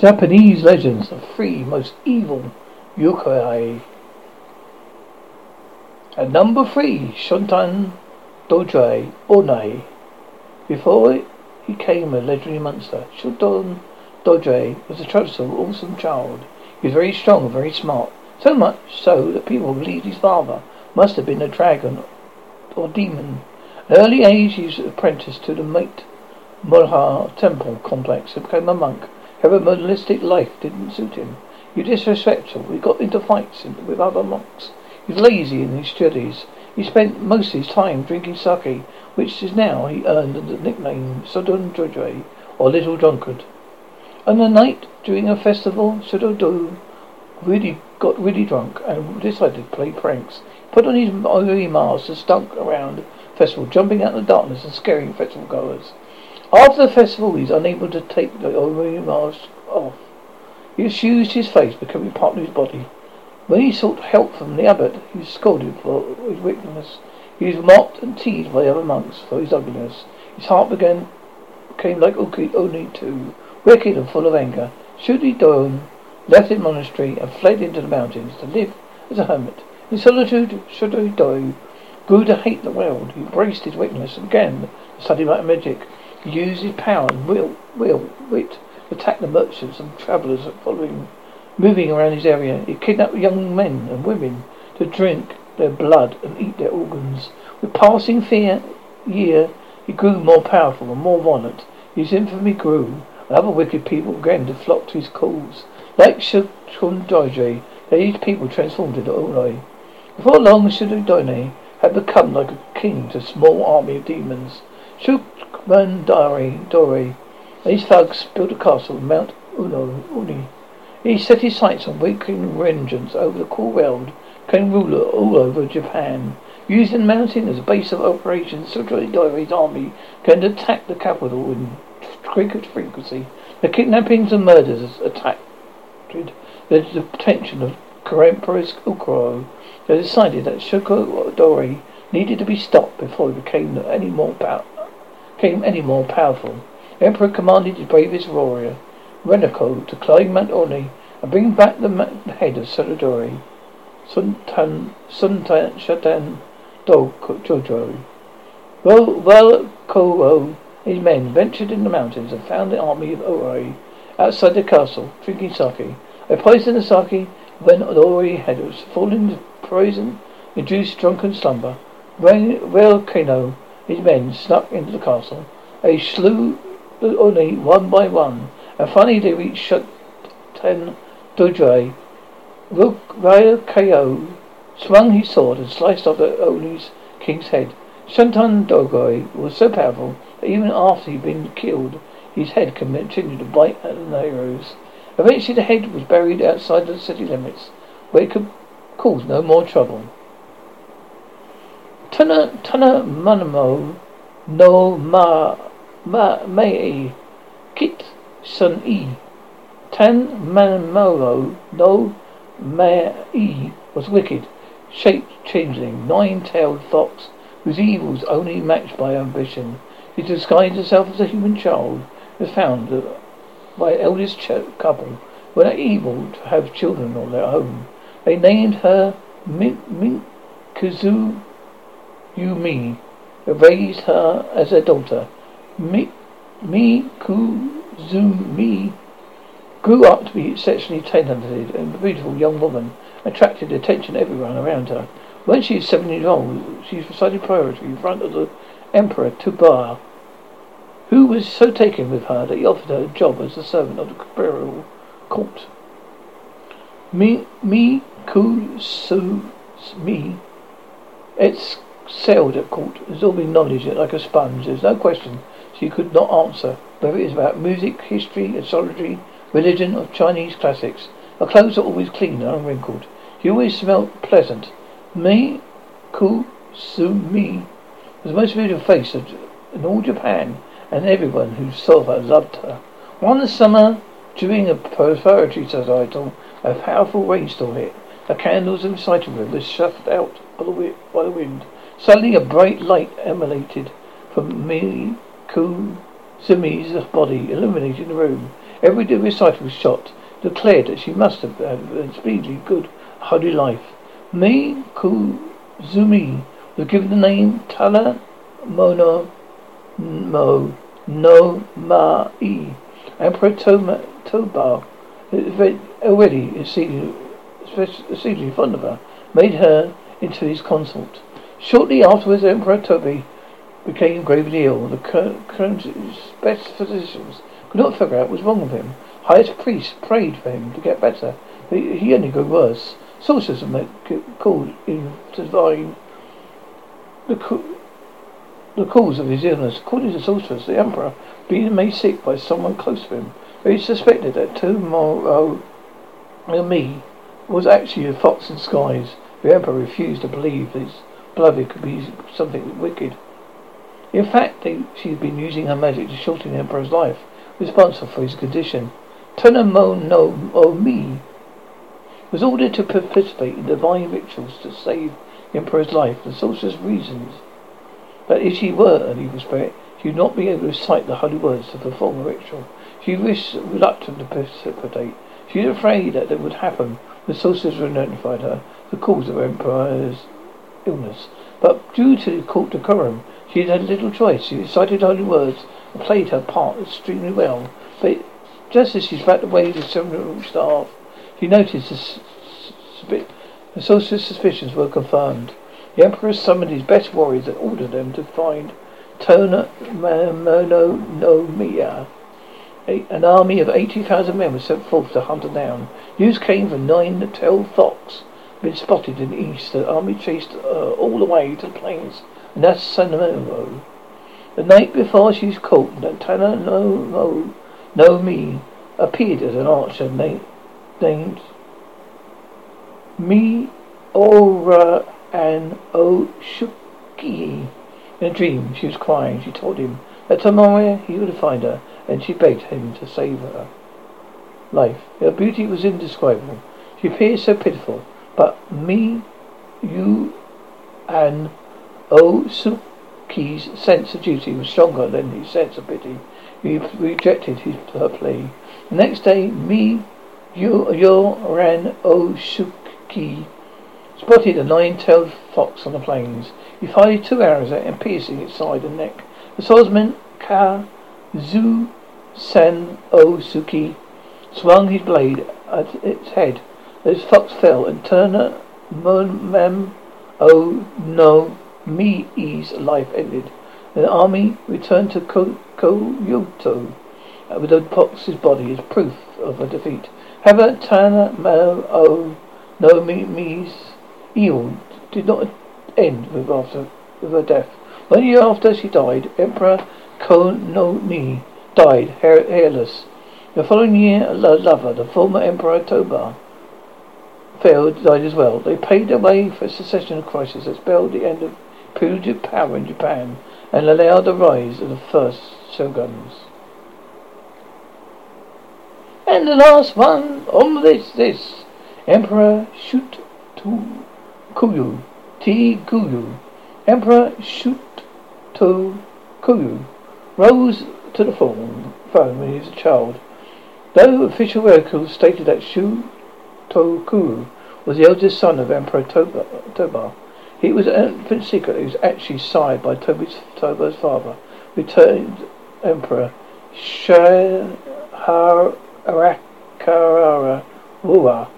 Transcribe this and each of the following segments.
Japanese legends of three most evil yokai. At number three, Shuntan Dojai Onai. Before he came a legendary monster, Shuntan Dojai was a trustful, awesome child. He was very strong and very smart. So much so that people believed his father must have been a dragon or demon. At early age, he was apprenticed to the Mate Mulha temple complex and became a monk. Monastic life didn't suit him. He was disrespectful. He got into fights with other monks. He was lazy in his studies. He spent most of his time drinking sake, which is now he earned the nickname Sodon Jojoi, or Little Drunkard. On a night during a festival, Sudodo really got really drunk and decided to play pranks. Put on his ugly mask and stunk around the festival, jumping out in the darkness and scaring festival goers. After the festival, he he's unable to take the ugly mask off. He eschewed his face, becoming part of his body. When he sought help from the abbot, he was scolded for his wickedness. He was mocked and teased by the other monks for his ugliness. His heart began became like only too, wicked and full of anger. Shudi Doan left his monastery and fled into the mountains to live as a hermit. In solitude, Shudi Doi grew to hate the world. He embraced his weakness and began to study magic. He used his power and will, will, wit attack the merchants and travellers following, moving around his area. He kidnapped young men and women to drink their blood and eat their organs. With passing fear year, he grew more powerful and more violent. His infamy grew, and other wicked people began to flock to his cause. Like Shundoje, these people transformed into Onai. Before long, Shundoje had become like a king to a small army of demons. Shukman Dore and his thugs built a castle on Mount Uno Uni. He set his sights on wreaking vengeance over the cool world, became ruler all over Japan. Using the mountain as a base of operations, Dore's army began to attack the capital in great frequency. The kidnappings and murders attacked the attention of Empress Ukuro. They decided that Dore needed to be stopped before he became any more power, became any more powerful. The Emperor commanded his bravest warrior, Renako, to climb Mount Oni and bring back the head of Solidori. Suntan Suntan Shatan Do Jojo. Well well Koro his men ventured in the mountains and found the army of Ori outside the castle, drinking sake. They poisoned the sake when Ori had fallen into poison, induced drunken slumber. Rail Kano, his men, snuck into the castle. They slew the Oni one by one, and finally they reached Shuten Dodre. Rail Ko swung his sword and sliced off the Oni's king's head. Shantan Dogoi was so powerful that even after he'd been killed, his head continued to bite at the heroes. Eventually the head was buried outside the city limits, where it could cause no more trouble. Tana Tana Manamo no ma ma mei kit sun e. Tan Manamolo no mei was wicked, shaped changeling, nine-tailed fox, whose evils only matched by ambition. He disguised herself as a human child, was found by eldest couple were able to have children of their own. They named her Minkuzu Yumi, raised her as a daughter. Mikuzumi grew up to be exceptionally talented and beautiful young woman, attracted attention everyone around her. When she was seven years old, she decided priority in front of the Emperor Tubar, who was so taken with her that he offered her a job as a servant of the imperial court. Mi, mi, ku, su, mi, excelled at court, absorbing knowledge like a sponge. There's no question she could not answer, whether it is about music, history, astrology, religion, or Chinese classics. Her clothes are always clean and unwrinkled. She always smelled pleasant. Me, ku, su, mi was the most beautiful face in all Japan, and everyone who saw her loved her. One summer, during a prosperity recital, a powerful rainstorm hit. The candles in the recital room were shuffled out by the wind. Suddenly, a bright light emanated from Miku Sumi's body, illuminating the room. Every recital shot declared that she must have had a speedily good, holy life. Me Kuzumi was given the name Tala Mono Mo No Ma E. Emperor Toma, Toba already exceedingly fond of her, made her into his consort. Shortly afterwards, Emperor Toby became gravely ill. The country's best physicians could not figure out what was wrong with him. Highest priests prayed for him to get better, but he only grew worse. Sorcerers called in to divine the, the cause of his illness. According to sorcerers, the emperor being made sick by someone close to him. He suspected that tomorrow me was actually a fox in disguise. The emperor refused to believe his beloved could be something wicked. In fact, they, she had been using her magic to shorten the emperor's life, responsible for his condition. Tonomo no oh, o mi was ordered to participate in divine rituals to save the emperor's life. The sorceress reasons that if she were an evil spirit, she would not be able to recite the holy words to perform a ritual. She was reluctant to precipitate. She was afraid that it would happen. The sorceress notified her the cause of emperor's illness. But due to court decorum, she had little choice. She recited holy words and played her part extremely well. But just as she spat away the ceremonial staff, she noticed the, the sorcerer's suspicions were confirmed. The emperor summoned his best warriors and ordered them to find Tona Mono no Mia. An army of 80,000 men was sent forth to hunt her down. News came from nine to twelve fox been spotted in the east. The army chased uh, all the way to the plains and that's Sanamo. The night before she was caught, Natana no no no me appeared as an archer named Me Ora and Oshuki. In a dream, she was crying. She told him that tomorrow he would find her, and she begged him to save her life. Her beauty was indescribable. She appeared so pitiful, but me, you, and oh, Osuki's sense of duty was stronger than his sense of pity. He rejected his, her plea. The next day, me, you, Yoran Osuki oh, spotted a nine-tailed fox on the plains. He fired two arrows at it, piercing its side and neck. The swordsman Kazu Sen Osuki oh, swung his blade at its head. The fox fell, and Turner Mem Oh no Mii's life ended. The army returned to Kyoto uh, with the fox's body as proof of a defeat. However, Turner Mao O oh no Mii's evil did not end with after with her death. One year after she died, Emperor Kononi died hair, hairless. The following year, a lover, the former Emperor Toba, failed, died as well. They paved the way for a secession crisis that spelled the end of period power in Japan and allowed the rise of the first shoguns. And the last one on this, this Emperor Shoot to T. Kuyu, Emperor Shoot to rose to the throne when he was a child. Though official records stated that Shu was the eldest son of Emperor Toba, he was uh, an infant secret. He was actually sired by Toby's, Toba's father, returned Emperor Shaharakarara Rua.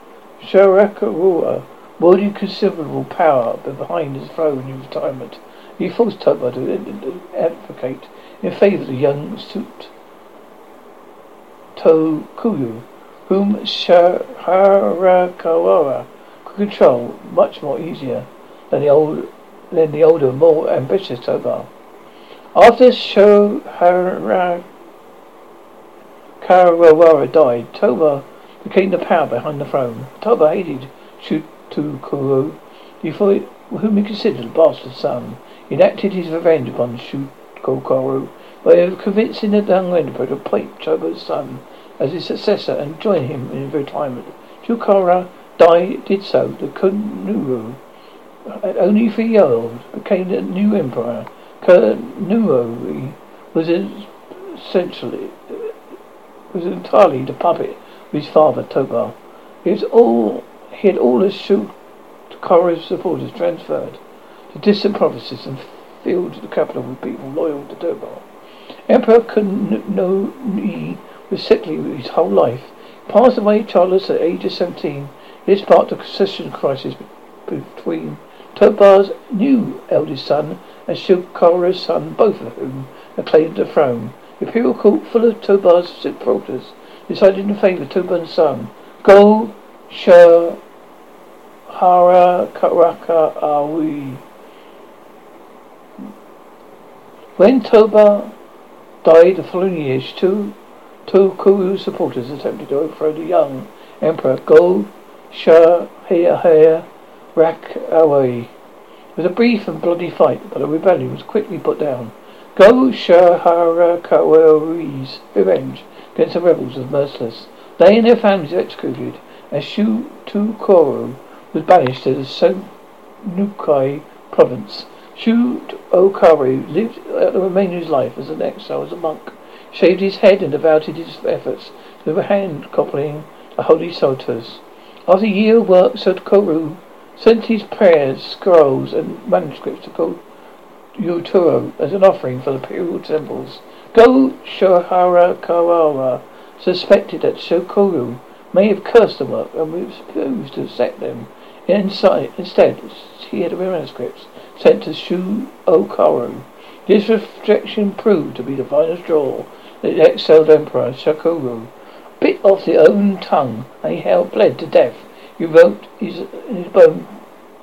Shaharakarara wielded considerable power behind his throne in retirement. He forced Toba to advocate in favour of the young suit Tokuyu, whom Shaharakarara could control much more easier than the old than the older, more ambitious Toba. After Shohara Karawara died, Toba became the power behind the throne. Toba hated Shutukuru, whom he considered a bastard son. He enacted his revenge upon Shutukuru by convincing the young emperor to appoint Toba's son as his successor and join him in retirement. Shukara died, did so. The Kunuru at uh, only three years became the new emperor. Kernuri was essentially uh, was entirely the puppet of his father, Toba. He was all he had all his Shukara's supporters transferred to distant provinces and filled the capital with people loyal to Toba. Emperor Kunoni was sickly his whole life. He passed away childless at the age of seventeen. It sparked a succession crisis between Toba's new eldest son and Shukara's son, both of whom had claimed the throne. The imperial court, full of Toba's supporters, decided in favour of Toba's son, Go Shahara Karaka Awi. When Toba died the following year, two Tokugawa supporters attempted to overthrow the young emperor Go Shahara Rakawi. It was a brief and bloody fight, but the rebellion was quickly put down. Go Shaharakawa's revenge against the rebels was merciless. They and their families were executed, and Shu Tukoro was banished to the Sonukai province. Shu Okari lived the remainder of his life as an exile as a monk, shaved his head and devoted his efforts to the hand copying the holy psalters. After a year of work, Sotokoru sent his prayers, scrolls, and manuscripts to Yotaro as an offering for the imperial temples. Go Shohara Kawara suspected that Shokoru may have cursed the work and refused to accept them. Inside, instead, he had the manuscripts sent to Shu Okaru. This rejection proved to be the final straw the exiled emperor Shakuru bit off his own tongue and he held bled to death he wrote his, in his bone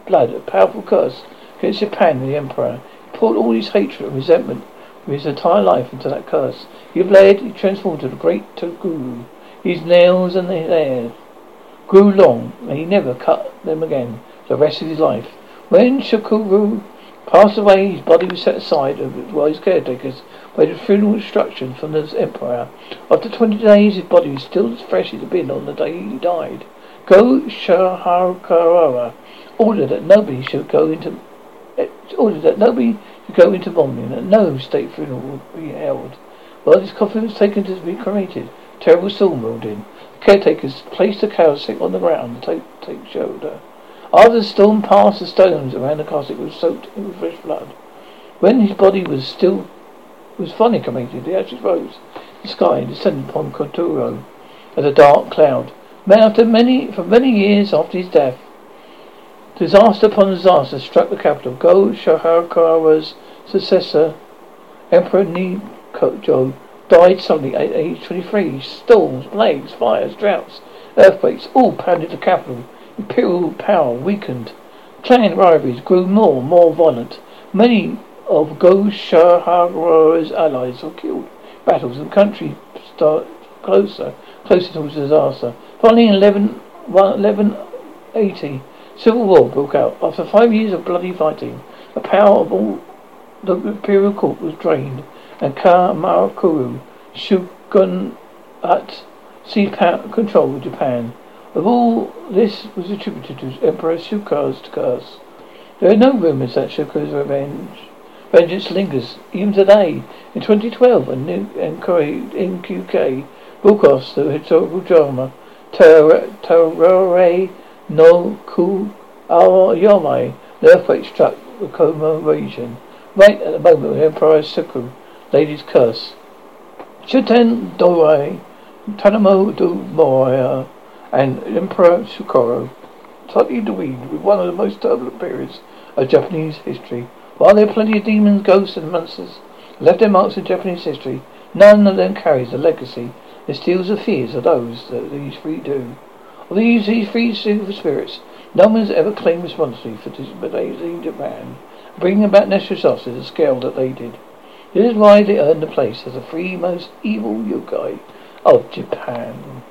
blood a powerful curse against Japan and the Emperor. He poured all his hatred and resentment of his entire life into that curse. He bled, he transformed to the great Toguru. His nails and his hair grew long, and he never cut them again for the rest of his life. When Shakuru passed away, his body was set aside by his caretakers by the funeral instruction from the Emperor. After twenty days, his body was still as fresh as it had been on the day he died. Go Shaharkara ordered that nobody should go into eh, ordered that nobody should go into mourning and no state funeral would be held. While his coffin was taken to be cremated, terrible storm rolled in. The caretakers placed the casket on the ground to take, take shelter. After the storm passed, the stones around the casket were soaked in fresh blood. When his body was still was finally cremated, the ashes rose the sky descended upon Koturo as a dark cloud. After many, for many years after his death, disaster upon disaster struck the capital. Go Shaharkara's successor, Emperor Nikojo, died suddenly at age 23. Storms, plagues, fires, droughts, earthquakes all pounded the capital. Imperial power weakened. Clan rivalries grew more and more violent. Many of Go Shaharkara's allies were killed. Battles and the country start closer, closer towards disaster. Finally, in 11, 1180, civil war broke out. After five years of bloody fighting, the power of all the imperial court was drained, and Kamakura Shogun at seized control of Japan. Of all this was attributed to Emperor Shuka's curse. There are no rumors that Shuka's revenge vengeance lingers even today. In 2012, a new NHK broadcast the historical drama Terrore no Ku Aoyomai. The earthquake struck the Koma region. Right at the moment when Emperor Suku laid his curse. Shuten Dorai, Tanamo do Moria, and Emperor Shukoro slightly intervened with one of the most turbulent periods of Japanese history. While there are plenty of demons, ghosts, and monsters left their marks in Japanese history, none of them carries the legacy it steals the fears of those that these three do. Of these, these three silver spirits, no one has ever claimed responsibility for disabling Japan, bringing about natural disasters at the scale that they did. This is why they earned the place as the three most evil yokai of Japan.